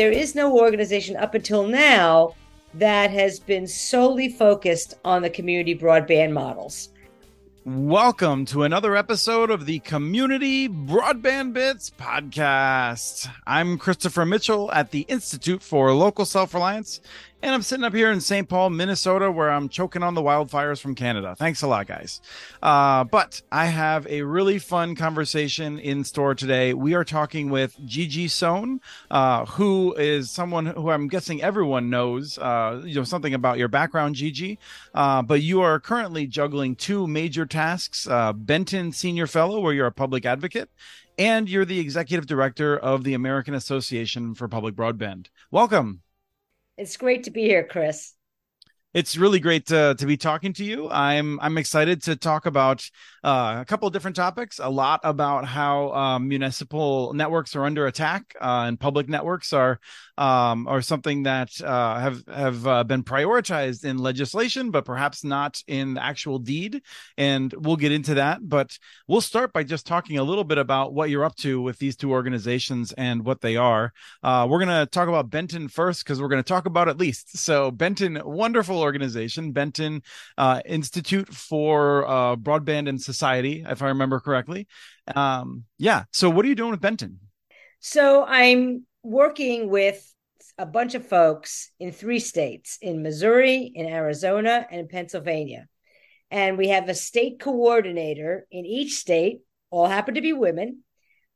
there is no organization up until now that has been solely focused on the community broadband models. Welcome to another episode of the Community Broadband Bits podcast. I'm Christopher Mitchell at the Institute for Local Self Reliance, and I'm sitting up here in St. Paul, Minnesota, where I'm choking on the wildfires from Canada. Thanks a lot, guys. Uh, but I have a really fun conversation in store today. We are talking with Gigi Sohn, uh, who is someone who I'm guessing everyone knows, uh, you know, something about your background, Gigi. Uh, but you are currently juggling two major tasks: uh, Benton Senior Fellow, where you're a public advocate, and you're the executive director of the American Association for Public Broadband. Welcome. It's great to be here, Chris. It's really great to, to be talking to you. I'm I'm excited to talk about uh, a couple of different topics. A lot about how um, municipal networks are under attack uh, and public networks are um, are something that uh, have have uh, been prioritized in legislation, but perhaps not in the actual deed. And we'll get into that. But we'll start by just talking a little bit about what you're up to with these two organizations and what they are. Uh, we're going to talk about Benton first because we're going to talk about at least. So Benton, wonderful organization, Benton uh, Institute for uh, Broadband and Society, if I remember correctly. Um, yeah. So, what are you doing with Benton? So, I'm working with a bunch of folks in three states in Missouri, in Arizona, and in Pennsylvania. And we have a state coordinator in each state, all happen to be women,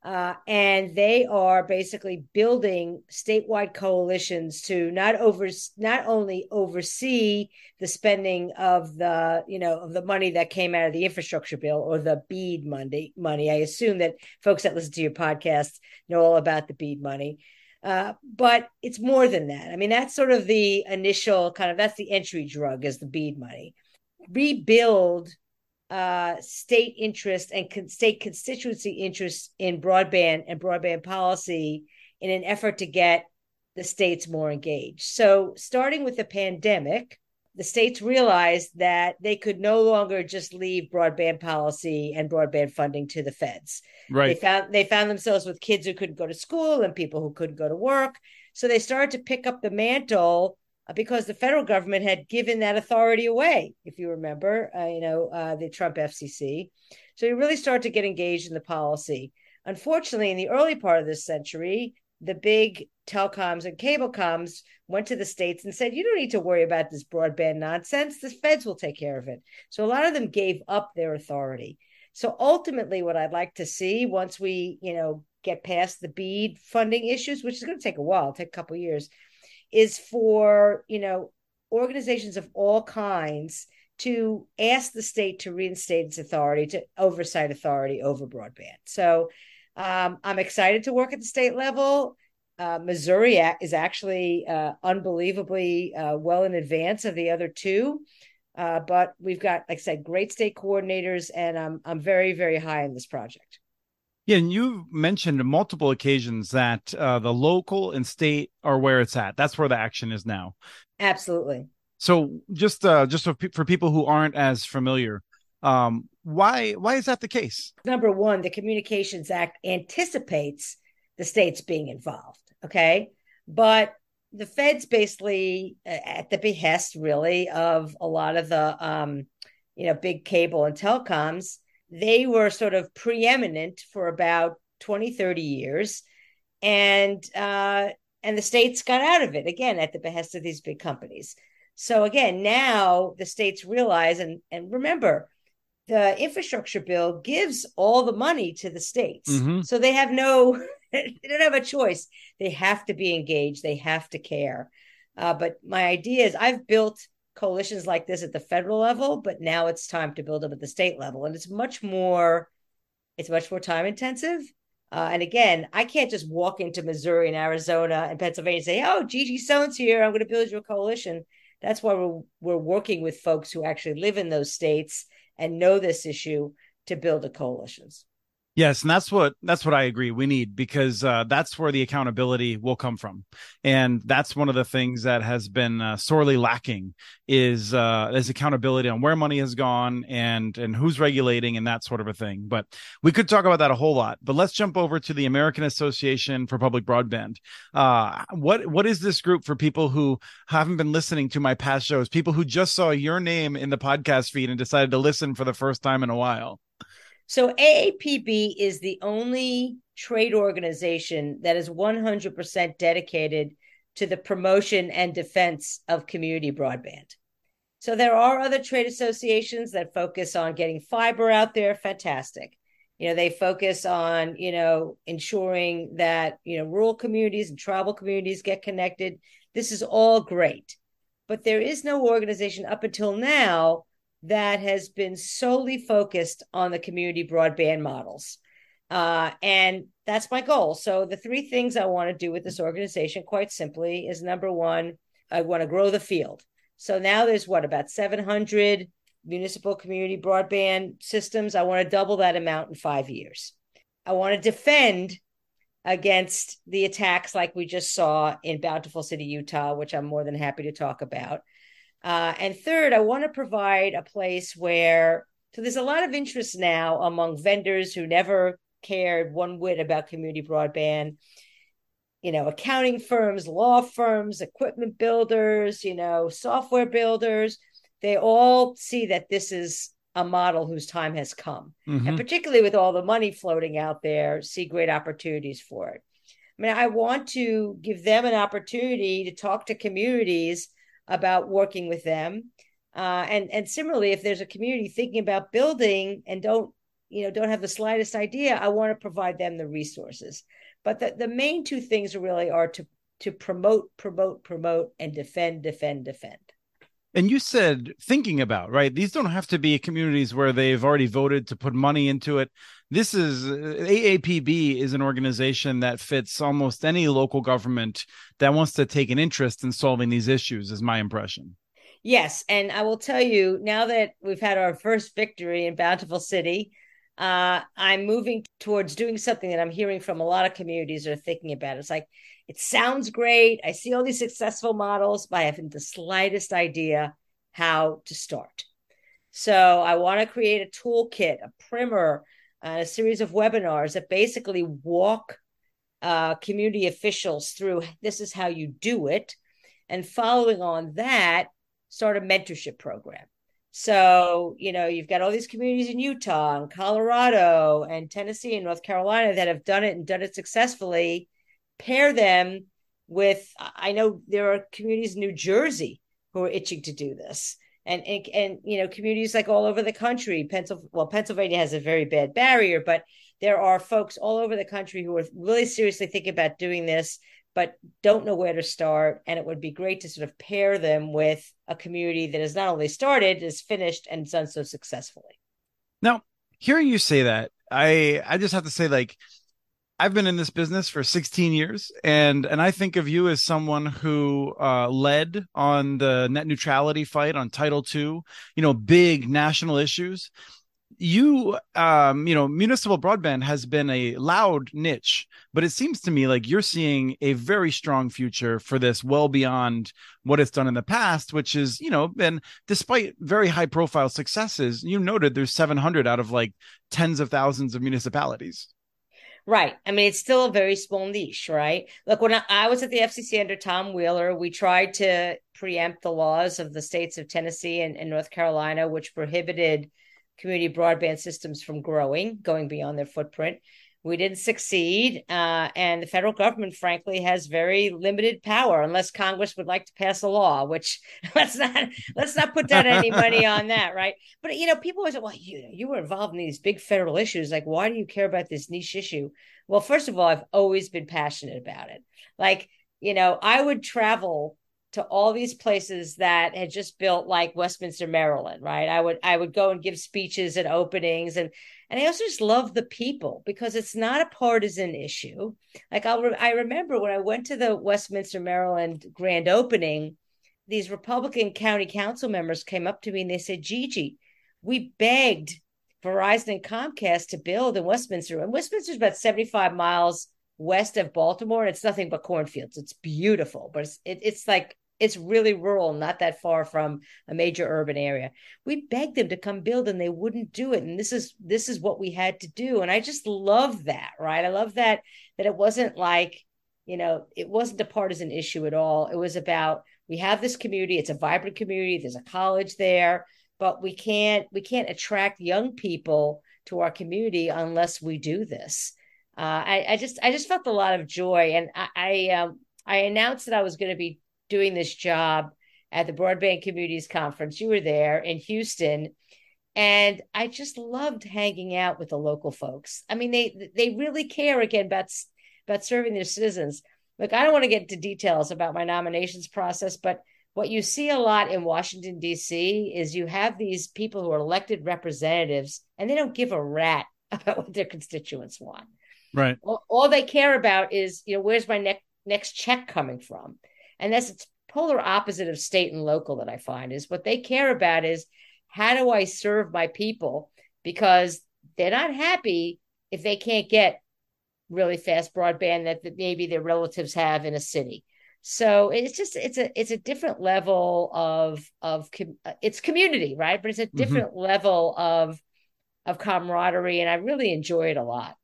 uh, and they are basically building statewide coalitions to not over not only oversee the spending of the you know of the money that came out of the infrastructure bill or the BEAD money money. I assume that folks that listen to your podcast know all about the BEAD money. Uh, but it's more than that. I mean, that's sort of the initial kind of that's the entry drug is the BEAD money. Rebuild uh, state interest and con- state constituency interest in broadband and broadband policy in an effort to get the states more engaged. So, starting with the pandemic, the states realized that they could no longer just leave broadband policy and broadband funding to the feds. Right. They found they found themselves with kids who couldn't go to school and people who couldn't go to work. So they started to pick up the mantle because the federal government had given that authority away, if you remember, uh, you know, uh, the Trump FCC. So you really start to get engaged in the policy. Unfortunately, in the early part of this century, the big telecoms and cable coms went to the states and said, you don't need to worry about this broadband nonsense. The feds will take care of it. So a lot of them gave up their authority. So ultimately, what I'd like to see once we, you know, get past the BEAD funding issues, which is going to take a while, take a couple years, is for you know organizations of all kinds to ask the state to reinstate its authority to oversight authority over broadband. So um, I'm excited to work at the state level. Uh, Missouri is actually uh, unbelievably uh, well in advance of the other two. Uh, but we've got, like I said, great state coordinators, and I'm I'm very very high in this project. Yeah, and you mentioned multiple occasions that uh, the local and state are where it's at. That's where the action is now. Absolutely. So, just uh, just for, for people who aren't as familiar, um, why why is that the case? Number one, the Communications Act anticipates the states being involved. Okay, but the feds basically, at the behest, really, of a lot of the um, you know big cable and telecoms they were sort of preeminent for about 20 30 years. And uh, and the states got out of it again at the behest of these big companies. So again now the states realize and and remember the infrastructure bill gives all the money to the states. Mm-hmm. so they have no they don't have a choice. They have to be engaged. They have to care. Uh, but my idea is i've built coalitions like this at the federal level, but now it's time to build them at the state level. And it's much more, it's much more time intensive. Uh, and again, I can't just walk into Missouri and Arizona and Pennsylvania and say, "Oh, Gigi Sohn's here. I'm going to build you a coalition." That's why we're we're working with folks who actually live in those states and know this issue to build the coalitions. Yes, and that's what that's what I agree we need because uh, that's where the accountability will come from, and that's one of the things that has been uh, sorely lacking is uh, is accountability on where money has gone and and who's regulating and that sort of a thing. But we could talk about that a whole lot. But let's jump over to the American Association for Public Broadband. Uh, what what is this group for people who haven't been listening to my past shows? People who just saw your name in the podcast feed and decided to listen for the first time in a while. So AAPB is the only trade organization that is 100% dedicated to the promotion and defense of community broadband. So there are other trade associations that focus on getting fiber out there, fantastic. You know, they focus on, you know, ensuring that, you know, rural communities and tribal communities get connected. This is all great. But there is no organization up until now that has been solely focused on the community broadband models. Uh, and that's my goal. So, the three things I want to do with this organization, quite simply, is number one, I want to grow the field. So now there's what about 700 municipal community broadband systems. I want to double that amount in five years. I want to defend against the attacks like we just saw in Bountiful City, Utah, which I'm more than happy to talk about. Uh, and third, I want to provide a place where, so there's a lot of interest now among vendors who never cared one whit about community broadband. You know, accounting firms, law firms, equipment builders, you know, software builders, they all see that this is a model whose time has come. Mm-hmm. And particularly with all the money floating out there, see great opportunities for it. I mean, I want to give them an opportunity to talk to communities about working with them. Uh, and and similarly, if there's a community thinking about building and don't you know don't have the slightest idea, I want to provide them the resources. But the, the main two things really are to to promote, promote, promote, and defend, defend, defend. And you said thinking about, right? These don't have to be communities where they've already voted to put money into it. This is uh, AAPB is an organization that fits almost any local government that wants to take an interest in solving these issues, is my impression. Yes. And I will tell you now that we've had our first victory in Bountiful City, uh, I'm moving towards doing something that I'm hearing from a lot of communities are thinking about. It's like, it sounds great. I see all these successful models, but I haven't the slightest idea how to start. So I want to create a toolkit, a primer, uh, a series of webinars that basically walk uh, community officials through this is how you do it. And following on that, start a mentorship program. So, you know, you've got all these communities in Utah and Colorado and Tennessee and North Carolina that have done it and done it successfully. Pair them with i know there are communities in new jersey who are itching to do this. And and, and you know communities like all over the country pennsylvania well pennsylvania has a very bad barrier but there are folks all over the country who are really seriously thinking about doing this but don't know where to start and it would be great to sort of pair them with a community that has not only started is finished and done so successfully now hearing you say that i i just have to say like I've been in this business for 16 years, and and I think of you as someone who uh, led on the net neutrality fight on Title II. You know, big national issues. You, um, you know, municipal broadband has been a loud niche, but it seems to me like you're seeing a very strong future for this, well beyond what it's done in the past. Which is, you know, and despite very high profile successes, you noted there's 700 out of like tens of thousands of municipalities. Right. I mean, it's still a very small niche, right? Look, when I, I, was at the FCC under Tom Wheeler, we tried to preempt the laws of the states of Tennessee and, and North Carolina, which prohibited community broadband systems from growing, going beyond their footprint. We didn't succeed, uh, and the federal government, frankly, has very limited power unless Congress would like to pass a law. Which let's not let's not put down any money on that, right? But you know, people always say, "Well, you you were involved in these big federal issues. Like, why do you care about this niche issue?" Well, first of all, I've always been passionate about it. Like, you know, I would travel to all these places that had just built like Westminster, Maryland, right? I would I would go and give speeches at openings and and I also just love the people because it's not a partisan issue. Like I'll re- I remember when I went to the Westminster, Maryland grand opening, these Republican county council members came up to me and they said, "Gigi, we begged Verizon and Comcast to build in Westminster. And Westminster is about 75 miles west of Baltimore, and it's nothing but cornfields. It's beautiful, but it's it, it's like it's really rural, not that far from a major urban area. We begged them to come build and they wouldn't do it. And this is this is what we had to do. And I just love that, right? I love that that it wasn't like, you know, it wasn't a partisan issue at all. It was about we have this community, it's a vibrant community, there's a college there, but we can't we can't attract young people to our community unless we do this. Uh, I, I just I just felt a lot of joy, and I I, um, I announced that I was going to be doing this job at the Broadband Communities Conference. You were there in Houston. And I just loved hanging out with the local folks. I mean, they they really care again about about serving their citizens. Look, I don't want to get into details about my nominations process, but what you see a lot in Washington D.C. is you have these people who are elected representatives, and they don't give a rat about what their constituents want. Right. All, all they care about is, you know, where's my next next check coming from? And that's it's polar opposite of state and local that I find is what they care about is how do I serve my people? Because they're not happy if they can't get really fast broadband that, that maybe their relatives have in a city. So it's just it's a it's a different level of of it's community, right? But it's a mm-hmm. different mm-hmm. level of of camaraderie, and I really enjoy it a lot.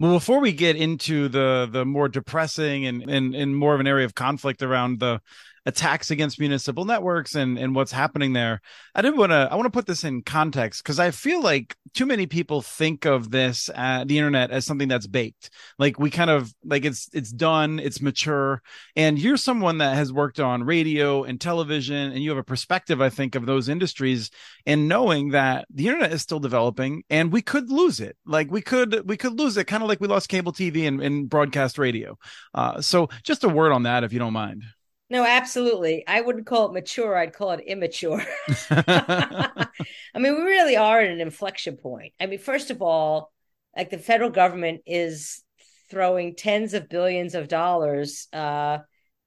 Well, before we get into the the more depressing and, and and more of an area of conflict around the attacks against municipal networks and and what's happening there. I didn't want to i want to put this in context because i feel like too many people think of this uh, the internet as something that's baked. Like we kind of like it's it's done it's mature. And you're someone that has worked on radio and television and you have a perspective i think of those industries and knowing that the internet is still developing and we could lose it. Like we could we could lose it kind of like we lost cable tv and, and broadcast radio. Uh, so just a word on that if you don't mind no, absolutely. I wouldn't call it mature. I'd call it immature. I mean, we really are at an inflection point. I mean, first of all, like the federal government is throwing tens of billions of dollars uh,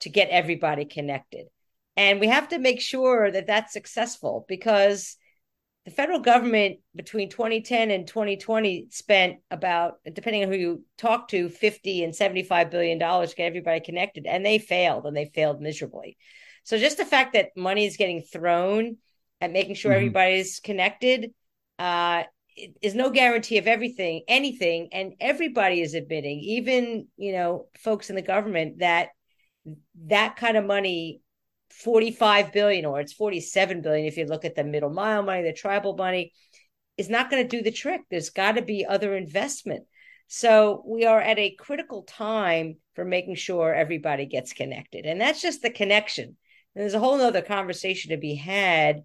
to get everybody connected. And we have to make sure that that's successful because the federal government between 2010 and 2020 spent about depending on who you talk to 50 and 75 billion dollars to get everybody connected and they failed and they failed miserably so just the fact that money is getting thrown at making sure mm-hmm. everybody's connected uh, is no guarantee of everything anything and everybody is admitting even you know folks in the government that that kind of money 45 billion or it's 47 billion if you look at the middle mile money, the tribal money, is not going to do the trick. There's got to be other investment. So we are at a critical time for making sure everybody gets connected. And that's just the connection. And there's a whole nother conversation to be had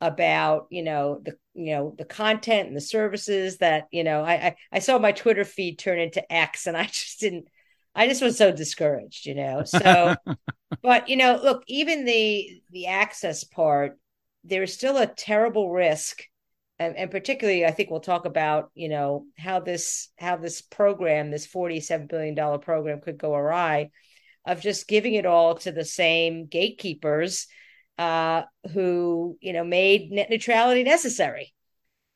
about, you know, the you know, the content and the services that, you know, I I, I saw my Twitter feed turn into X and I just didn't I just was so discouraged, you know. So, but you know, look, even the the access part, there's still a terrible risk, and, and particularly, I think we'll talk about, you know, how this how this program, this forty seven billion dollar program, could go awry, of just giving it all to the same gatekeepers, uh, who you know made net neutrality necessary,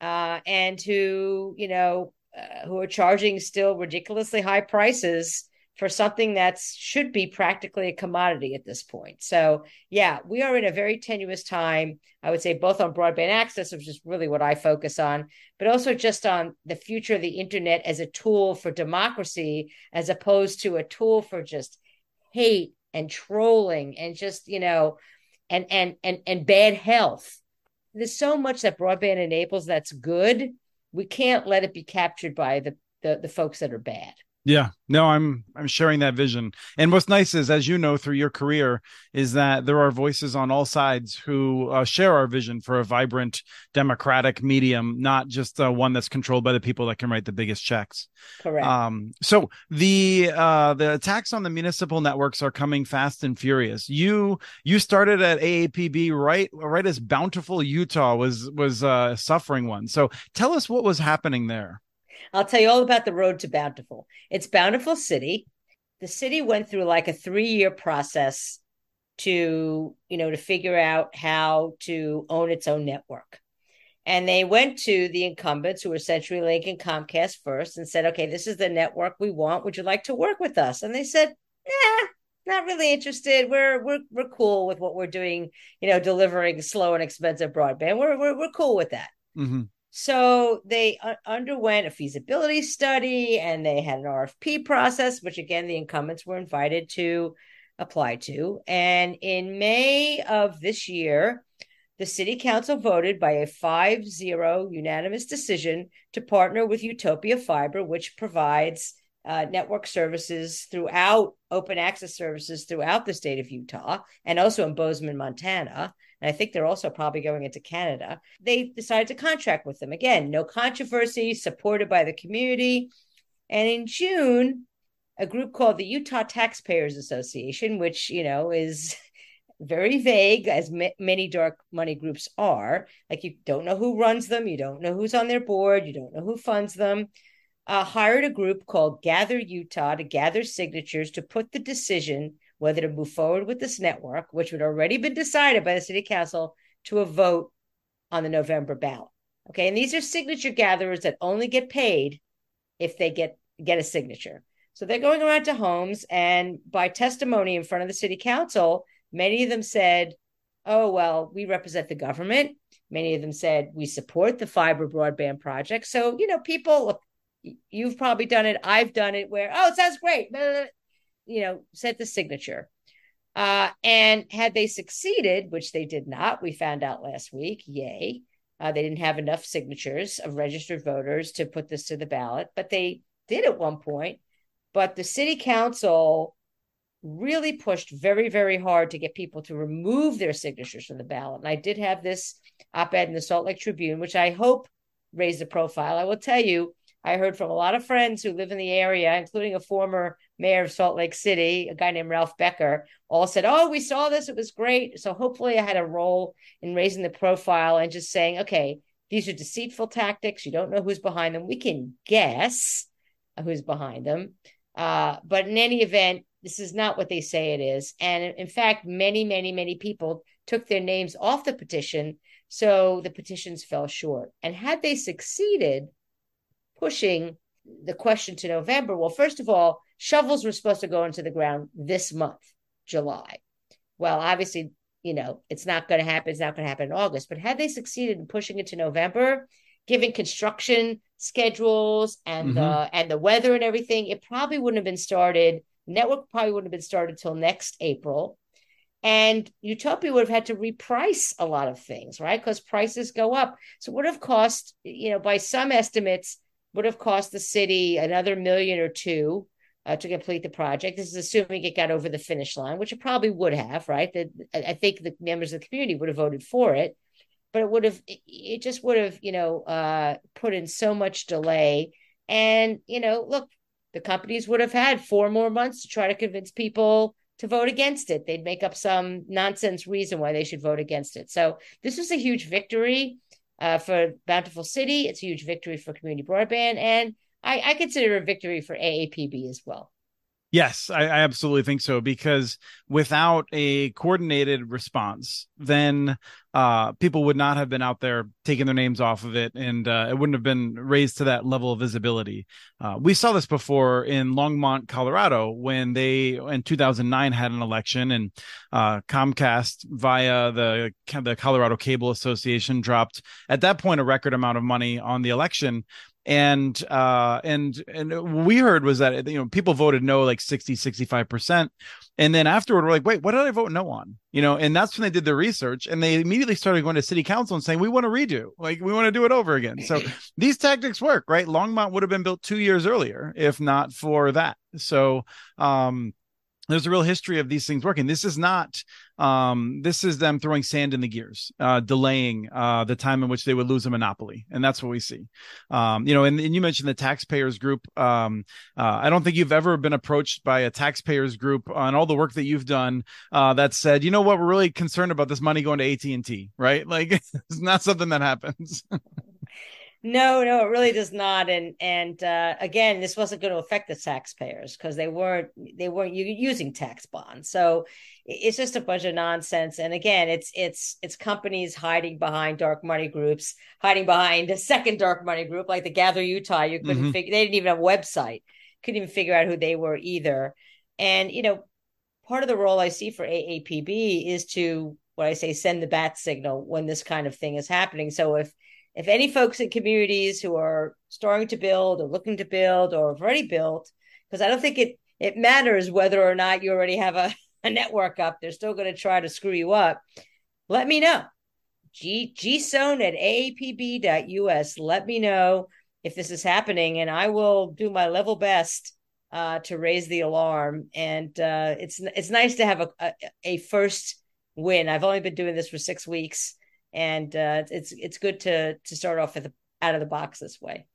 uh, and who you know uh, who are charging still ridiculously high prices for something that should be practically a commodity at this point. So, yeah, we are in a very tenuous time. I would say both on broadband access, which is really what I focus on, but also just on the future of the internet as a tool for democracy, as opposed to a tool for just hate and trolling and just you know, and and and and bad health. There's so much that broadband enables that's good. We can't let it be captured by the the, the folks that are bad. Yeah, no, I'm I'm sharing that vision. And what's nice is, as you know through your career, is that there are voices on all sides who uh, share our vision for a vibrant, democratic medium, not just uh, one that's controlled by the people that can write the biggest checks. Correct. Um, so the uh, the attacks on the municipal networks are coming fast and furious. You you started at AAPB right right as Bountiful Utah was was uh, suffering one. So tell us what was happening there. I'll tell you all about the road to Bountiful. It's Bountiful City. The city went through like a three year process to, you know, to figure out how to own its own network. And they went to the incumbents who were CenturyLink and Comcast first and said, okay, this is the network we want. Would you like to work with us? And they said, yeah, not really interested. We're we're we're cool with what we're doing, you know, delivering slow and expensive broadband. We're we're, we're cool with that. Mm-hmm. So they underwent a feasibility study and they had an RFP process, which again, the incumbents were invited to apply to. And in May of this year, the city council voted by a 5 0 unanimous decision to partner with Utopia Fiber, which provides uh, network services throughout open access services throughout the state of Utah and also in Bozeman, Montana. And I think they're also probably going into Canada. They decided to contract with them. Again, no controversy, supported by the community. And in June, a group called the Utah Taxpayers Association, which, you know, is very vague, as many dark money groups are. Like you don't know who runs them, you don't know who's on their board, you don't know who funds them. Uh, hired a group called Gather Utah to gather signatures to put the decision whether to move forward with this network, which had already been decided by the city council, to a vote on the November ballot. Okay, and these are signature gatherers that only get paid if they get get a signature. So they're going around to homes, and by testimony in front of the city council, Many of them said, oh, well, we represent the government. Many of them said, we support the fiber broadband project. So, you know, people, you've probably done it. I've done it where, oh, it sounds great. You know, set the signature. Uh, and had they succeeded, which they did not, we found out last week, yay, uh, they didn't have enough signatures of registered voters to put this to the ballot, but they did at one point. But the city council really pushed very, very hard to get people to remove their signatures from the ballot. And I did have this op ed in the Salt Lake Tribune, which I hope raised the profile. I will tell you, I heard from a lot of friends who live in the area, including a former mayor of Salt Lake City, a guy named Ralph Becker, all said, Oh, we saw this. It was great. So hopefully I had a role in raising the profile and just saying, okay, these are deceitful tactics. You don't know who's behind them. We can guess who's behind them. Uh, but in any event, this is not what they say it is. And in fact, many, many, many people took their names off the petition. So the petitions fell short. And had they succeeded pushing the question to November, well, first of all, shovels were supposed to go into the ground this month, July. Well, obviously, you know, it's not going to happen. It's not going to happen in August. But had they succeeded in pushing it to November, given construction schedules and mm-hmm. the and the weather and everything, it probably wouldn't have been started Network probably wouldn't have been started till next April. And Utopia would have had to reprice a lot of things, right? Because prices go up. So it would have cost, you know, by some estimates, would have cost the city another million or two uh, to complete the project. This is assuming it got over the finish line, which it probably would have, right? That I think the members of the community would have voted for it, but it would have, it just would have, you know, uh, put in so much delay. And you know, look, the companies would have had four more months to try to convince people to vote against it. They'd make up some nonsense reason why they should vote against it. So this was a huge victory uh, for Bountiful City. It's a huge victory for community broadband, and I, I consider a victory for AAPB as well. Yes, I, I, absolutely think so because without a coordinated response, then uh, people would not have been out there taking their names off of it, and uh, it wouldn't have been raised to that level of visibility. Uh, we saw this before in Longmont, Colorado, when they in 2009 had an election, and uh, Comcast via the the Colorado Cable Association dropped at that point a record amount of money on the election and uh and and we heard was that you know people voted no like 60 65% and then afterward we're like wait what did i vote no on? You know and that's when they did their research and they immediately started going to city council and saying we want to redo. Like we want to do it over again. So these tactics work right? Longmont would have been built two years earlier if not for that. So um there's a real history of these things working. This is not, um, this is them throwing sand in the gears, uh, delaying, uh, the time in which they would lose a monopoly. And that's what we see. Um, you know, and, and you mentioned the taxpayers group. Um, uh, I don't think you've ever been approached by a taxpayers group on all the work that you've done, uh, that said, you know what, we're really concerned about this money going to AT&T, right? Like it's not something that happens. No, no, it really does not. And and uh, again, this wasn't going to affect the taxpayers because they weren't they weren't using tax bonds. So it's just a bunch of nonsense. And again, it's it's it's companies hiding behind dark money groups, hiding behind a second dark money group like the Gather Utah. You couldn't mm-hmm. figure they didn't even have a website, couldn't even figure out who they were either. And you know, part of the role I see for AAPB is to what I say send the bat signal when this kind of thing is happening. So if if any folks in communities who are starting to build or looking to build or have already built, because I don't think it it matters whether or not you already have a, a network up, they're still going to try to screw you up. Let me know. G gsohn at aapb.us. Let me know if this is happening, and I will do my level best uh, to raise the alarm. And uh, it's it's nice to have a, a, a first win. I've only been doing this for six weeks, and uh, it's it's good to to start off with out of the box this way.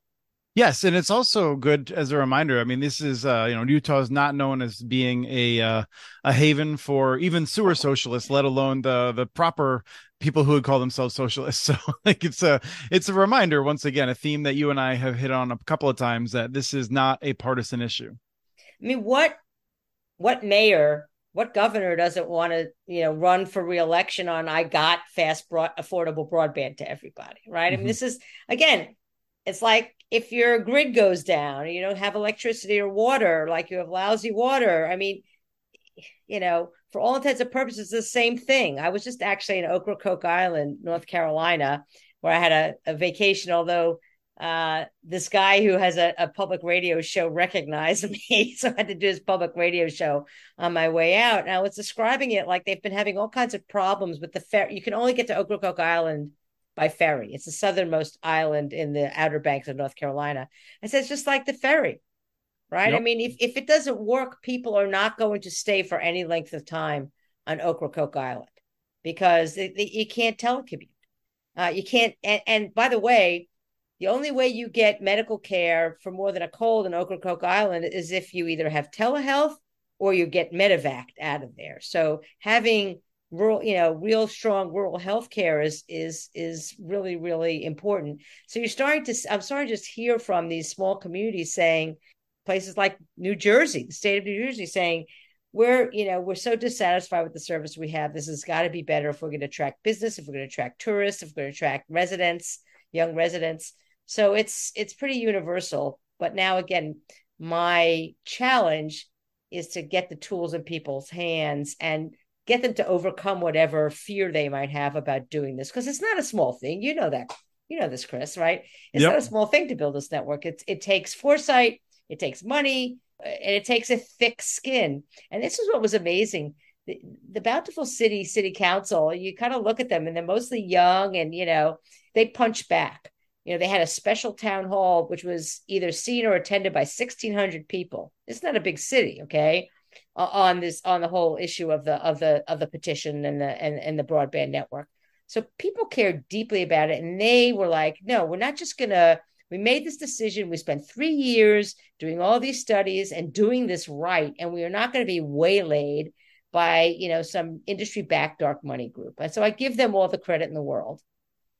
Yes, and it's also good as a reminder. I mean, this is uh, you know Utah is not known as being a uh, a haven for even sewer socialists, let alone the the proper people who would call themselves socialists. So like it's a it's a reminder once again, a theme that you and I have hit on a couple of times that this is not a partisan issue. I mean, what what mayor what governor doesn't want to you know run for reelection on i got fast broad, affordable broadband to everybody right mm-hmm. i mean mm-hmm. this is again it's like if your grid goes down you don't have electricity or water like you have lousy water i mean you know for all intents and purposes the same thing i was just actually in ocracoke island north carolina where i had a, a vacation although uh, this guy who has a, a, public radio show recognized me. So I had to do his public radio show on my way out. And I was describing it like they've been having all kinds of problems with the ferry. You can only get to Ocracoke Island by ferry. It's the southernmost island in the Outer Banks of North Carolina. I said, it's just like the ferry, right? Yep. I mean, if, if it doesn't work, people are not going to stay for any length of time on Ocracoke Island because they, they, you can't telecommute. Uh, you can't. And, and by the way, the only way you get medical care for more than a cold in Ocracoke Island is if you either have telehealth or you get medevac out of there. So having rural, you know, real strong rural health care is is is really, really important. So you're starting to I'm starting to just hear from these small communities saying places like New Jersey, the state of New Jersey saying, we're you know we're so dissatisfied with the service we have this has got to be better if we're going to attract business if we're going to attract tourists if we're going to attract residents young residents so it's it's pretty universal. But now again, my challenge is to get the tools in people's hands and get them to overcome whatever fear they might have about doing this because it's not a small thing. You know that. You know this, Chris, right? It's yep. not a small thing to build this network. It it takes foresight, it takes money, uh, and it takes a thick skin. And this is what was amazing. The, the Bountiful City City Council, you kind of look at them and they're mostly young and you know, they punch back you know, they had a special town hall, which was either seen or attended by 1,600 people. It's not a big city, okay, uh, on this on the whole issue of the of the of the petition and the and, and the broadband network. So people cared deeply about it, and they were like, "No, we're not just gonna." We made this decision. We spent three years doing all these studies and doing this right, and we are not going to be waylaid by you know some industry backed dark money group. And so I give them all the credit in the world.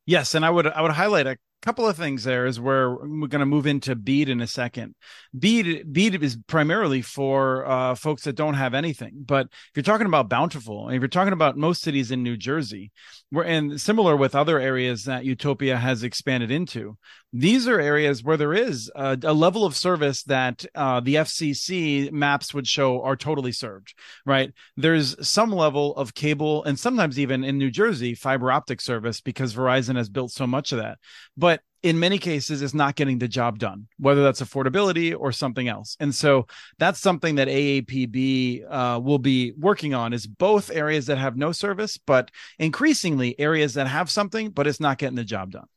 Yes, and I would I would highlight a couple of things there is where we're going to move into BEAD in a second. BEAD BEAD is primarily for uh, folks that don't have anything. But if you're talking about Bountiful, if you're talking about most cities in New Jersey, we're and similar with other areas that Utopia has expanded into, these are areas where there is a, a level of service that uh, the FCC maps would show are totally served. Right? There's some level of cable and sometimes even in New Jersey fiber optic service because Verizon has built so much of that. But but in many cases it's not getting the job done whether that's affordability or something else and so that's something that aapb uh, will be working on is both areas that have no service but increasingly areas that have something but it's not getting the job done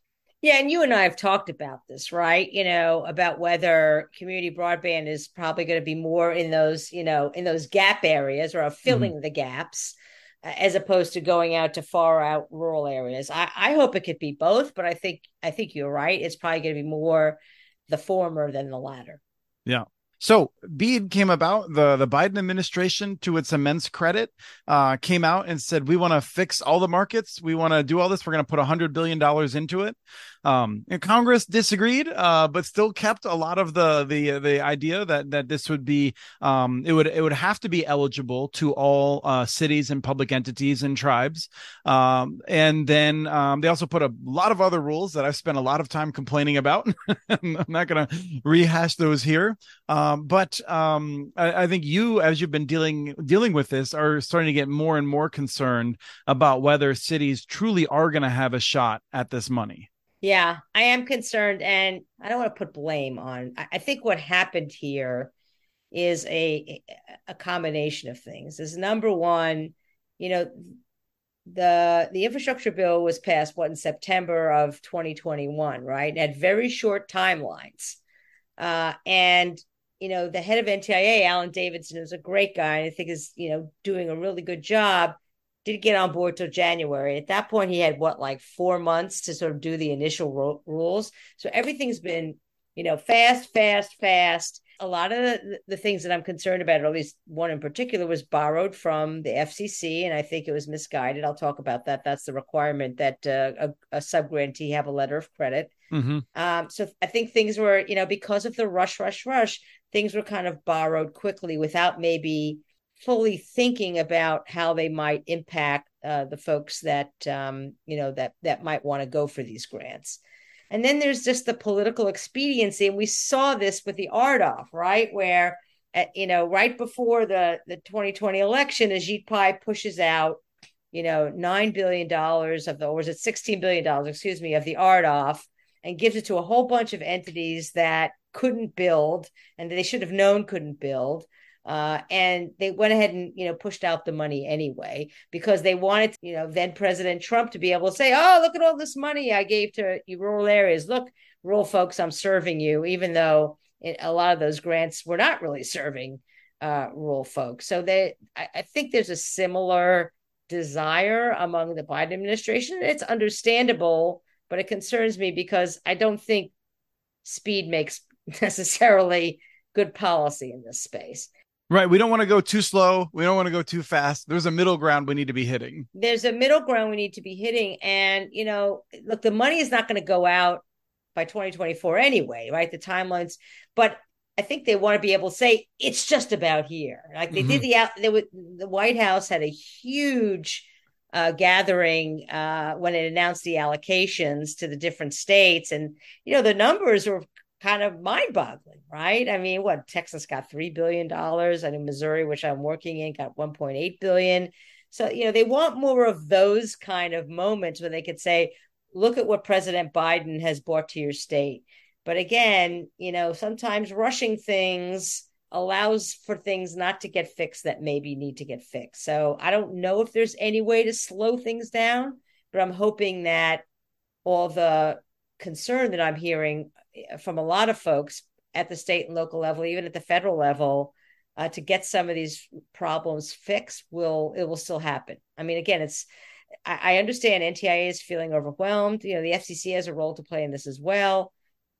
yeah, and you and I have talked about this, right? You know, about whether community broadband is probably going to be more in those, you know, in those gap areas or filling mm-hmm. the gaps as opposed to going out to far out rural areas. I, I hope it could be both, but I think I think you're right. It's probably going to be more the former than the latter. Yeah. So BEAD came about. The the Biden administration, to its immense credit, uh, came out and said we want to fix all the markets. We want to do all this. We're going to put hundred billion dollars into it. Um, Congress disagreed, uh, but still kept a lot of the the the idea that that this would be um, it would it would have to be eligible to all uh, cities and public entities and tribes. Um, and then um, they also put a lot of other rules that I've spent a lot of time complaining about. I'm not going to rehash those here. Um, but um, I, I, think you, as you've been dealing dealing with this, are starting to get more and more concerned about whether cities truly are going to have a shot at this money. Yeah, I am concerned, and I don't want to put blame on. I, think what happened here is a a combination of things. Is number one, you know, the the infrastructure bill was passed what in September of 2021, right? It had very short timelines, uh, and you know the head of NTIA, Alan Davidson, is a great guy, I think is you know doing a really good job. Did get on board till January. At that point, he had what like four months to sort of do the initial ro- rules. So everything's been you know fast, fast, fast a lot of the, the, things that I'm concerned about, or at least one in particular, was borrowed from the FCC, and I think it was misguided. I'll talk about that. That's the requirement that uh, a, a sub grantee have a letter of credit. Mm-hmm. Um, so I think things were, you know, because of the rush, rush, rush, things were kind of borrowed quickly without maybe fully thinking about how they might impact uh, the folks that um, you know that that might want to go for these grants. And then there's just the political expediency. And we saw this with the RDOF, right? Where, at, you know, right before the, the 2020 election, Ajit Pai pushes out, you know, $9 billion of the, or was it $16 billion, excuse me, of the RDOF and gives it to a whole bunch of entities that couldn't build and they should have known couldn't build. Uh, and they went ahead and you know pushed out the money anyway because they wanted you know then President Trump to be able to say, "Oh, look at all this money I gave to rural areas. Look, rural folks, I'm serving you," even though it, a lot of those grants were not really serving uh, rural folks. So they, I, I think there's a similar desire among the Biden administration. It's understandable, but it concerns me because I don't think speed makes necessarily good policy in this space. Right. We don't want to go too slow. We don't want to go too fast. There's a middle ground we need to be hitting. There's a middle ground we need to be hitting. And, you know, look, the money is not going to go out by 2024 anyway, right? The timelines. But I think they want to be able to say it's just about here. Like they mm-hmm. did the they would the White House had a huge uh, gathering uh, when it announced the allocations to the different states, and you know the numbers were kind of mind boggling, right? I mean, what Texas got $3 billion. I know Missouri, which I'm working in, got 1.8 billion. So, you know, they want more of those kind of moments where they could say, look at what President Biden has brought to your state. But again, you know, sometimes rushing things allows for things not to get fixed that maybe need to get fixed. So I don't know if there's any way to slow things down, but I'm hoping that all the concern that I'm hearing from a lot of folks at the state and local level, even at the federal level, uh, to get some of these problems fixed will it will still happen. I mean, again, it's I, I understand NTIA is feeling overwhelmed. You know, the FCC has a role to play in this as well.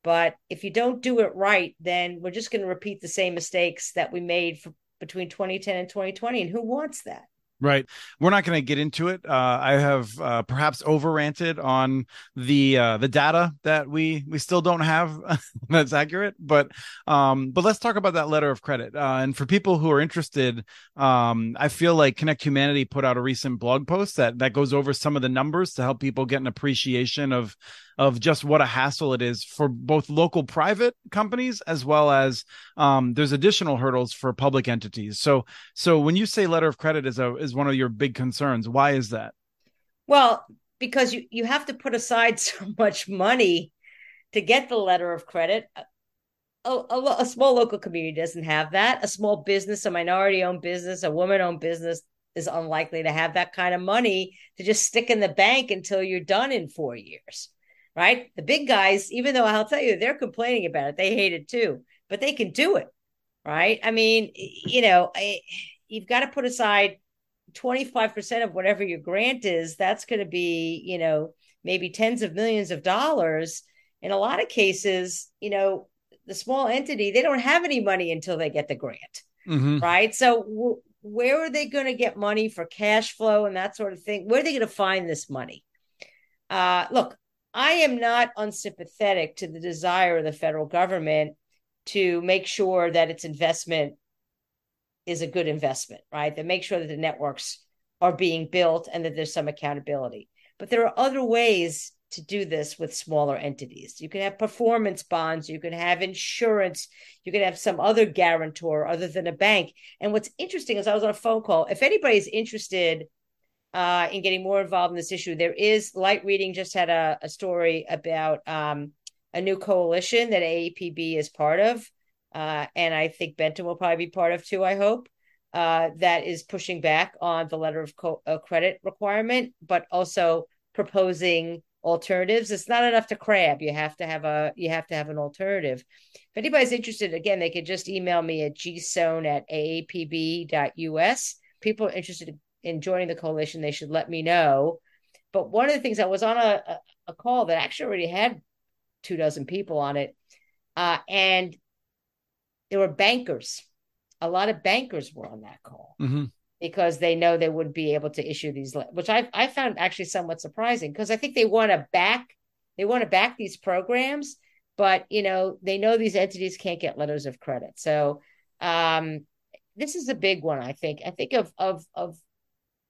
But if you don't do it right, then we're just going to repeat the same mistakes that we made for, between 2010 and 2020. And who wants that? Right. We're not going to get into it. Uh, I have uh, perhaps over ranted on the uh, the data that we we still don't have that's accurate. But um, but let's talk about that letter of credit. Uh, and for people who are interested, um, I feel like Connect Humanity put out a recent blog post that that goes over some of the numbers to help people get an appreciation of of just what a hassle it is for both local private companies as well as um, there's additional hurdles for public entities. So so when you say letter of credit is a is one of your big concerns, why is that? Well, because you you have to put aside so much money to get the letter of credit. A, a, a, small local community doesn't have that. A small business, a minority owned business, a woman owned business is unlikely to have that kind of money to just stick in the bank until you're done in four years right? The big guys, even though I'll tell you, they're complaining about it, they hate it too, but they can do it, right? I mean, you know, I, you've got to put aside 25% of whatever your grant is. That's going to be, you know, maybe tens of millions of dollars. In a lot of cases, you know, the small entity, they don't have any money until they get the grant, mm-hmm. right? So, w- where are they going to get money for cash flow and that sort of thing? Where are they going to find this money? Uh, look, I am not unsympathetic to the desire of the federal government to make sure that its investment is a good investment, right? That make sure that the networks are being built and that there's some accountability. But there are other ways to do this with smaller entities. You can have performance bonds, you can have insurance, you can have some other guarantor other than a bank. And what's interesting is I was on a phone call. If anybody's interested uh, in getting more involved in this issue, there is Light Reading just had a, a story about um, a new coalition that AAPB is part of. Uh, and I think Benton will probably be part of too, I hope. Uh, that is pushing back on the letter of co- credit requirement, but also proposing alternatives. It's not enough to crab. You have to have a you have to have an alternative. If anybody's interested, again, they could just email me at gsohn at aapb.us. People are interested in joining the coalition, they should let me know. But one of the things I was on a, a, call that actually already had two dozen people on it, uh, and there were bankers. A lot of bankers were on that call. Mm-hmm because they know they would be able to issue these, which I I found actually somewhat surprising because I think they want to back they want to back these programs, but you know they know these entities can't get letters of credit. So um, this is a big one. I think I think of of of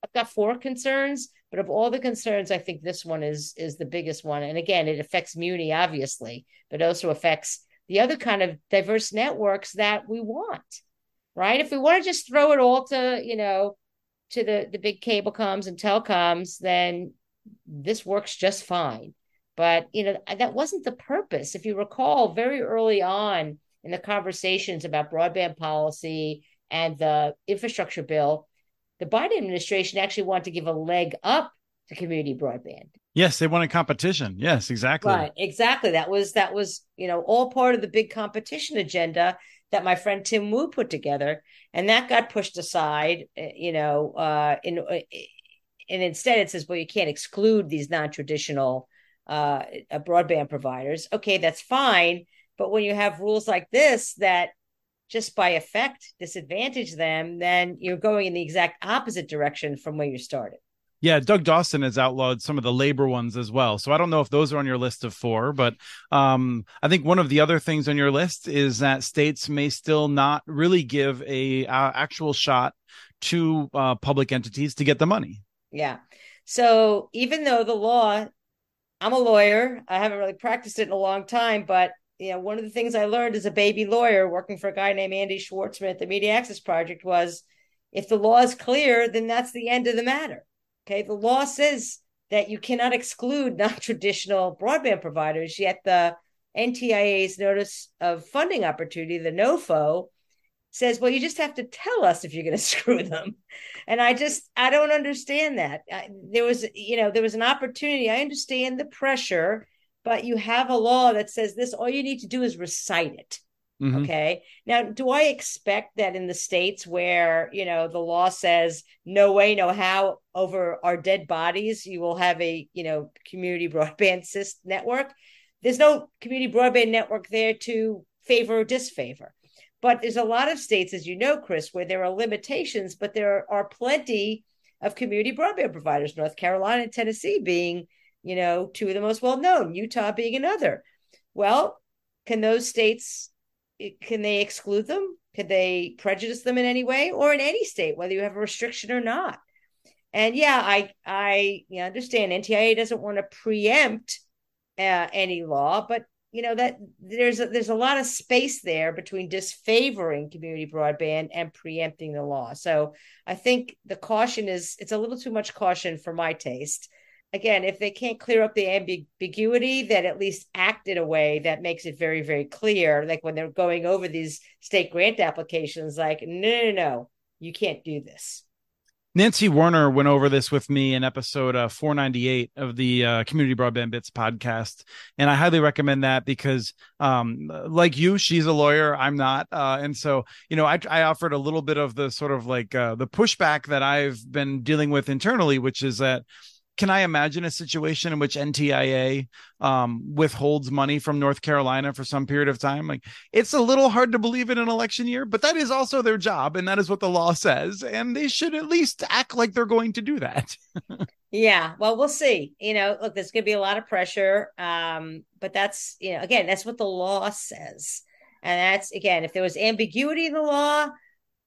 I've got four concerns, but of all the concerns, I think this one is is the biggest one. And again, it affects Muni obviously, but also affects the other kind of diverse networks that we want right? If we want to just throw it all to, you know, to the the big cable coms and telecoms, then this works just fine. But you know, that wasn't the purpose. If you recall, very early on in the conversations about broadband policy and the infrastructure bill, the Biden administration actually wanted to give a leg up to community broadband. Yes, they wanted competition. Yes, exactly. Right, exactly. That was that was you know all part of the big competition agenda that my friend Tim Wu put together, and that got pushed aside. Eh, you know, uh, in uh, and instead it says, well, you can't exclude these non-traditional uh, uh, broadband providers. Okay, that's fine, but when you have rules like this that just by effect disadvantage them, then you're going in the exact opposite direction from where you started. Yeah, Doug Dawson has outlawed some of the labor ones as well. So I don't know if those are on your list of four, but um, I think one of the other things on your list is that states may still not really give a uh, actual shot to uh, public entities to get the money. Yeah. So even though the law, I'm a lawyer, I haven't really practiced it in a long time, but you know, one of the things I learned as a baby lawyer working for a guy named Andy Schwartzman at the Media Access Project was if the law is clear, then that's the end of the matter Okay, the law says that you cannot exclude non-traditional broadband providers, yet the NTIA's notice of funding opportunity, the NOFO, says, well, you just have to tell us if you're going to screw them. And I just, I don't understand that. I, there was, you know, there was an opportunity. I understand the pressure, but you have a law that says this. All you need to do is recite it. Mm-hmm. Okay. Now, do I expect that in the states where, you know, the law says no way, no how over our dead bodies, you will have a, you know, community broadband network? There's no community broadband network there to favor or disfavor. But there's a lot of states, as you know, Chris, where there are limitations, but there are plenty of community broadband providers, North Carolina and Tennessee being, you know, two of the most well known, Utah being another. Well, can those states can they exclude them? Could they prejudice them in any way, or in any state, whether you have a restriction or not? And yeah, I I understand NTIA doesn't want to preempt uh, any law, but you know that there's a, there's a lot of space there between disfavoring community broadband and preempting the law. So I think the caution is it's a little too much caution for my taste again, if they can't clear up the ambiguity, then at least act in a way that makes it very, very clear. Like when they're going over these state grant applications, like, no, no, no, you can't do this. Nancy Werner went over this with me in episode uh, 498 of the uh, Community Broadband Bits podcast. And I highly recommend that because, um, like you, she's a lawyer. I'm not. Uh, and so, you know, I, I, offered a little bit of the sort of like uh, the pushback that I've been dealing with internally, which is that can I imagine a situation in which NTIA um, withholds money from North Carolina for some period of time? Like it's a little hard to believe in an election year, but that is also their job, and that is what the law says, and they should at least act like they're going to do that. Yeah, well, we'll see. You know, look, there's going to be a lot of pressure, um, but that's you know, again, that's what the law says, and that's again, if there was ambiguity in the law,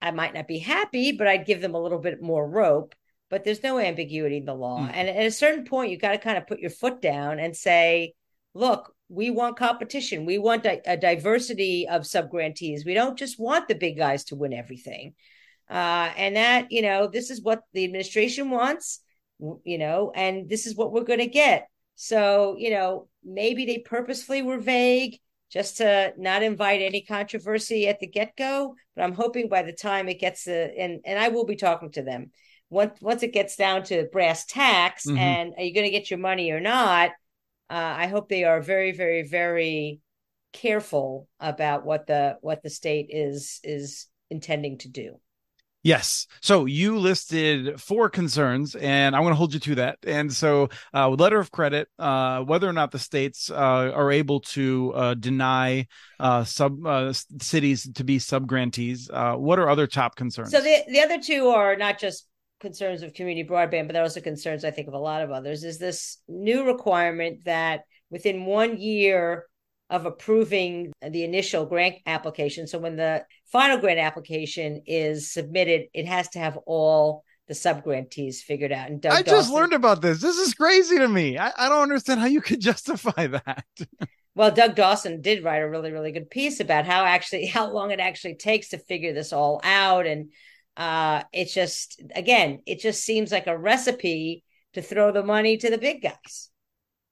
I might not be happy, but I'd give them a little bit more rope. But there's no ambiguity in the law, mm. and at a certain point, you've got to kind of put your foot down and say, look, we want competition. We want a, a diversity of subgrantees. We don't just want the big guys to win everything. Uh, and that, you know, this is what the administration wants, you know, and this is what we're going to get. So, you know, maybe they purposefully were vague just to not invite any controversy at the get go. But I'm hoping by the time it gets to, and, and I will be talking to them once, once it gets down to brass tacks mm-hmm. and are you going to get your money or not? uh, I hope they are very, very, very careful about what the what the state is is intending to do. Yes. So you listed four concerns, and I want to hold you to that. And so, uh, letter of credit, uh, whether or not the states uh, are able to uh, deny uh, sub uh, cities to be sub grantees, what are other top concerns? So the the other two are not just concerns of community broadband, but that also concerns, I think, of a lot of others, is this new requirement that within one year of approving the initial grant application, so when the final grant application is submitted, it has to have all the subgrantees figured out. And Doug I Dawson, just learned about this. This is crazy to me. I, I don't understand how you could justify that. well, Doug Dawson did write a really, really good piece about how actually how long it actually takes to figure this all out and uh, it's just again, it just seems like a recipe to throw the money to the big guys.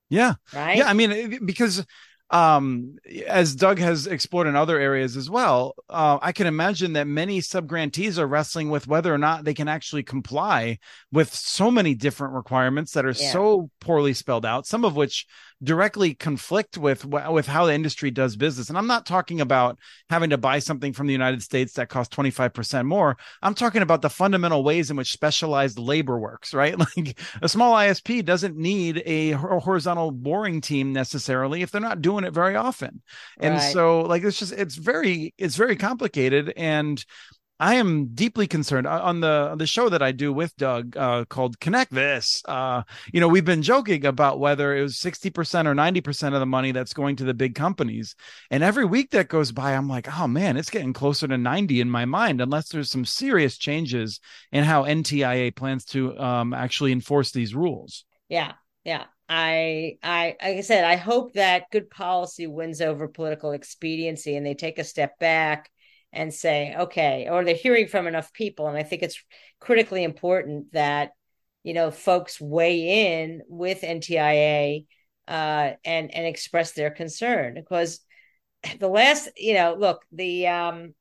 Yeah. Right. Yeah. I mean, because um as doug has explored in other areas as well uh, i can imagine that many subgrantees are wrestling with whether or not they can actually comply with so many different requirements that are yeah. so poorly spelled out some of which directly conflict with with how the industry does business. And I'm not talking about having to buy something from the United States that costs 25% more. I'm talking about the fundamental ways in which specialized labor works, right? Like a small ISP doesn't need a horizontal boring team necessarily if they're not doing it very often. And right. so like it's just it's very it's very complicated and I am deeply concerned uh, on the the show that I do with Doug uh, called Connect This. Uh, you know, we've been joking about whether it was sixty percent or ninety percent of the money that's going to the big companies, and every week that goes by, I'm like, oh man, it's getting closer to ninety in my mind, unless there's some serious changes in how NTIA plans to um, actually enforce these rules. Yeah, yeah. I, I, like I said, I hope that good policy wins over political expediency, and they take a step back and say, okay, or they're hearing from enough people. And I think it's critically important that, you know, folks weigh in with NTIA uh, and and express their concern because the last, you know, look, the um,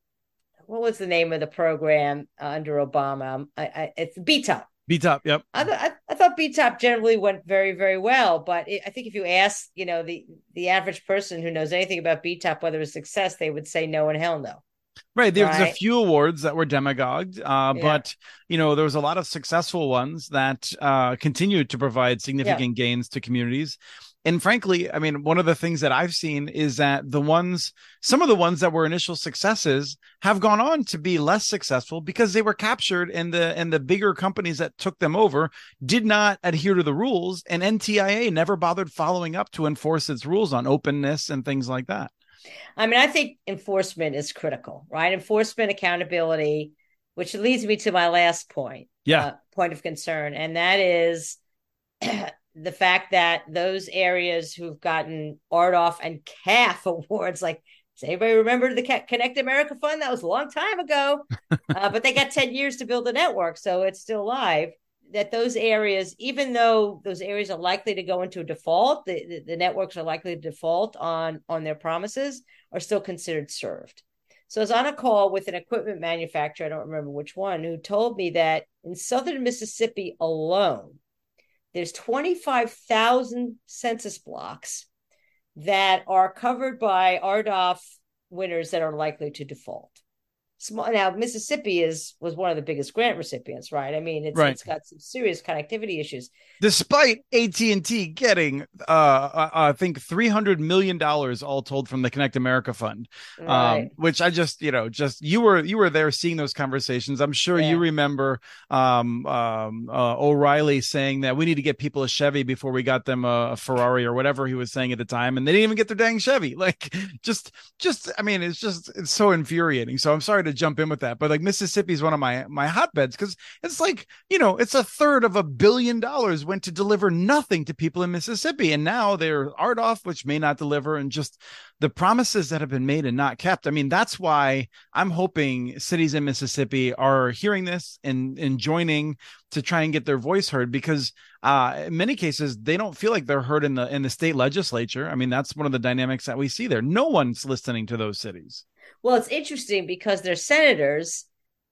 what was the name of the program under Obama? I, I, it's BTOP. BTOP, yep. I, th- I, I thought BTOP generally went very, very well, but it, I think if you ask, you know, the the average person who knows anything about BTOP, whether it's success, they would say no and hell no. Right. There was right. a few awards that were demagogued, uh, yeah. but you know there was a lot of successful ones that uh, continued to provide significant yeah. gains to communities. And frankly, I mean, one of the things that I've seen is that the ones, some of the ones that were initial successes, have gone on to be less successful because they were captured, and the and the bigger companies that took them over did not adhere to the rules, and NTIA never bothered following up to enforce its rules on openness and things like that. I mean, I think enforcement is critical, right? Enforcement, accountability, which leads me to my last point. Yeah. Uh, point of concern. And that is the fact that those areas who've gotten RDOF and CAF awards, like, does anybody remember the Connect America Fund? That was a long time ago, uh, but they got 10 years to build a network. So it's still live that those areas, even though those areas are likely to go into a default, the, the, the, networks are likely to default on, on their promises, are still considered served. So I was on a call with an equipment manufacturer, I don't remember which one, who told me that in southern Mississippi alone, there's 25,000 census blocks that are covered by RDOF winners that are likely to default. Small now Mississippi is was one of the biggest grant recipients, right? I mean, it's Right. it's got some serious connectivity issues. despite AT&T getting uh, I think 300 million dollars all told from the Connect America fund Right. um which I just you know just you were you were there seeing those conversations I'm sure Yeah. you remember um um uh, O'Rielly saying that we need to get people a Chevy before we got them a, a Ferrari or whatever he was saying at the time and they didn't even get their dang Chevy like just just I mean it's just it's so infuriating so I'm sorry to jump in with that but like Mississippi is one of my my hotbeds cuz it's like you know it's a third of a billion dollars went to deliver nothing to people in Mississippi and now they're RDOF which may not deliver and just the promises that have been made and not kept. I mean, that's why I'm hoping cities in Mississippi are hearing this and, and joining to try and get their voice heard because uh, in many cases they don't feel like they're heard in the in the state legislature. I mean, that's one of the dynamics that we see there. No one's listening to those cities. Well, it's interesting because their senators,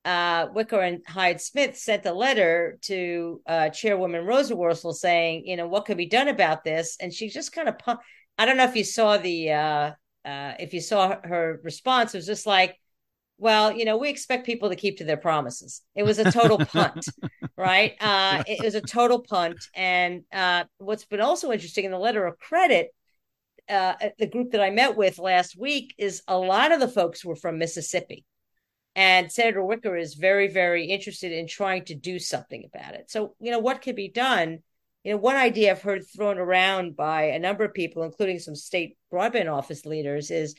uh, Wicker and Hyde Smith, sent a letter to uh, Chairwoman Rosa Rosenworcel saying, you know, what could be done about this? And she just kind of, I don't know if you saw the, uh, uh, if you saw her response, it was just like, well, you know, we expect people to keep to their promises. It was a total punt, right? Uh, it was a total punt. And uh, what's been also interesting in the letter of credit, uh, the group that I met with last week is a lot of the folks were from Mississippi. And Senator Wicker is very, very interested in trying to do something about it. So, you know, what could be done? You know, one idea I've heard thrown around by a number of people, including some state broadband office leaders, is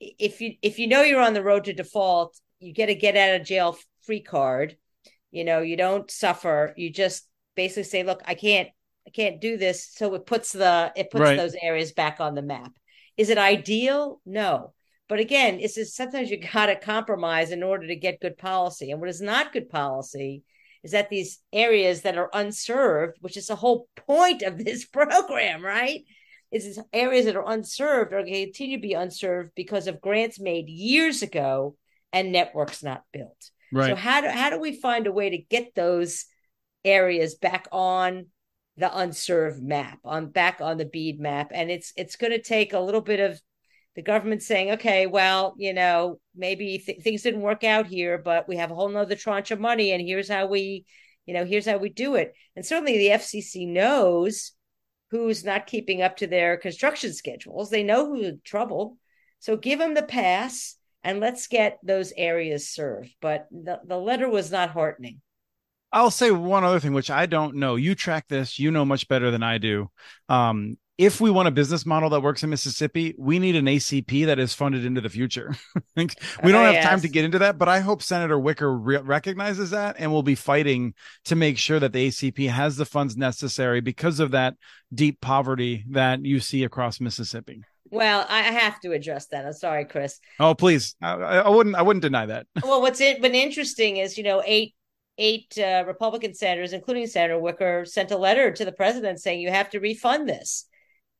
if you if you know you're on the road to default, you get a get out of jail free card. You know, you don't suffer. You just basically say, "Look, I can't, I can't do this." So it puts the it puts Right. those areas back on the map. Is it ideal? No. But again, it's just sometimes you got to compromise in order to get good policy. And what is not good policy is that these areas that are unserved, which is the whole point of this program, right? Is these areas that are unserved are going to continue to be unserved because of grants made years ago and networks not built. Right. So how do how do we find a way to get those areas back on the unserved map, on back on the BEAD map? And it's it's going to take a little bit of the government saying, okay, well, you know, maybe th- things didn't work out here, but we have a whole nother tranche of money, and here's how we, you know, here's how we do it. And certainly the FCC knows who's not keeping up to their construction schedules. They know who's in trouble. So give them the pass and let's get those areas served. But the, the letter was not heartening. I'll say one other thing, which I don't know. You track this, you know much better than I do. Um, if we want a business model that works in Mississippi, we need an ACP that is funded into the future. we don't Oh, have time to get into that, but I hope Senator Wicker re- recognizes that and will be fighting to make sure that the ACP has the funds necessary because of that deep poverty that you see across Mississippi. Well, I I have to address that. I'm sorry, Chris. Oh, please. I, I wouldn't, I wouldn't deny that. well, what's it been interesting is, you know, eight eight uh, Republican senators, including Senator Wicker, sent a letter to the president saying you have to refund this.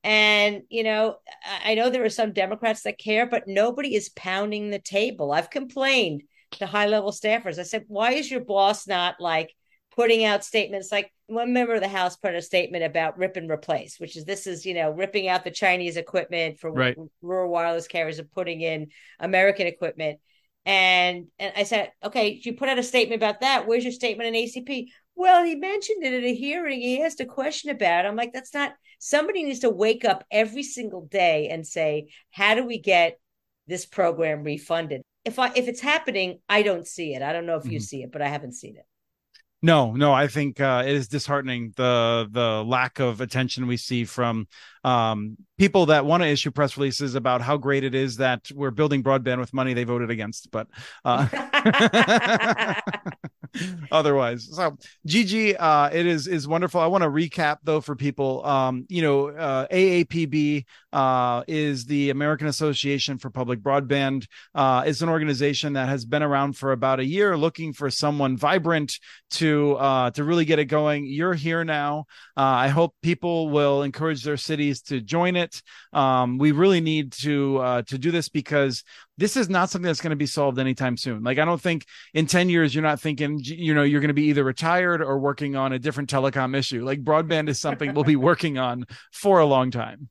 And you know, I know there are some Democrats that care, but nobody is pounding the table. I've complained to high level staffers. I said, why is your boss not like putting out statements like one member of the House put a statement about rip and replace, which is this is you know ripping out the Chinese equipment for Right. rural wireless carriers and putting in American equipment. And and I said, okay, you put out a statement about that. Where's your statement in ACP? Well, he mentioned it at a hearing. He asked a question about it. I'm like, that's not somebody needs to wake up every single day and say, how do we get this program refunded? If I if it's happening, I don't see it. I don't know if you Mhm. see it, but I haven't seen it. No, no, I think uh, it is disheartening the the lack of attention we see from um, people that want to issue press releases about how great it is that we're building broadband with money they voted against, but uh, otherwise. So, Gigi, uh, it is is wonderful. I want to recap though for people. Um, you know, uh, AAPB uh, is the American Association for Public Broadband. Uh, it's an organization that has been around for about a year, looking for someone vibrant to uh, to really get it going. You're here now. Uh, I hope people will encourage their cities to join it. Um, we really need to uh, to do this because this is not something that's going to be solved anytime soon. Like I don't think in 10 years you're not thinking you know you're going to be either retired or working on a different telecom issue. Like broadband is something we'll be working on for a long time.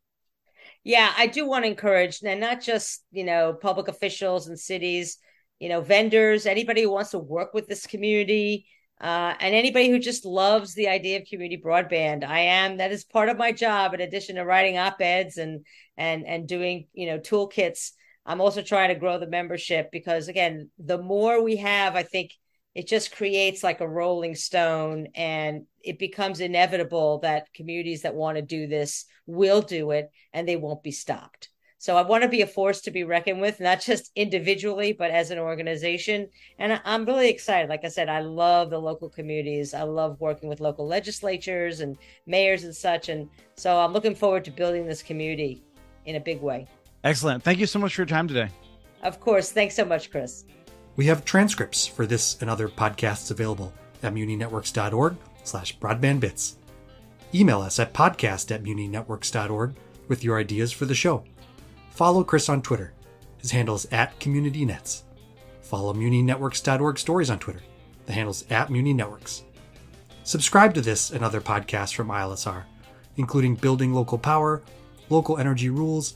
Yeah, I do want to encourage, and not just you know public officials and cities, you know, vendors, anybody who wants to work with this community, uh, and anybody who just loves the idea of community broadband. I am that is part of my job. In addition to writing op eds and and and doing you know toolkits, I'm also trying to grow the membership because again, the more we have, I think it just creates like a rolling stone and it becomes inevitable that communities that want to do this will do it and they won't be stopped. So I want to be a force to be reckoned with, not just individually, but as an organization. And I'm really excited. Like I said, I love the local communities. I love working with local legislatures and mayors and such. And so I'm looking forward to building this community in a big way. Excellent. Thank you so much for your time today. Of course. Thanks so much, Chris. We have transcripts for this and other podcasts available at muninetworks.org slash broadbandbits. Email us at podcast at muninetworks.org with your ideas for the show. Follow Chris on Twitter. His handle is at CommunityNets. Follow MuniNetworks.org stories on Twitter. The handle's at MuniNetworks. Subscribe to this and other podcasts from ILSR, including Building Local Power, Local Energy Rules,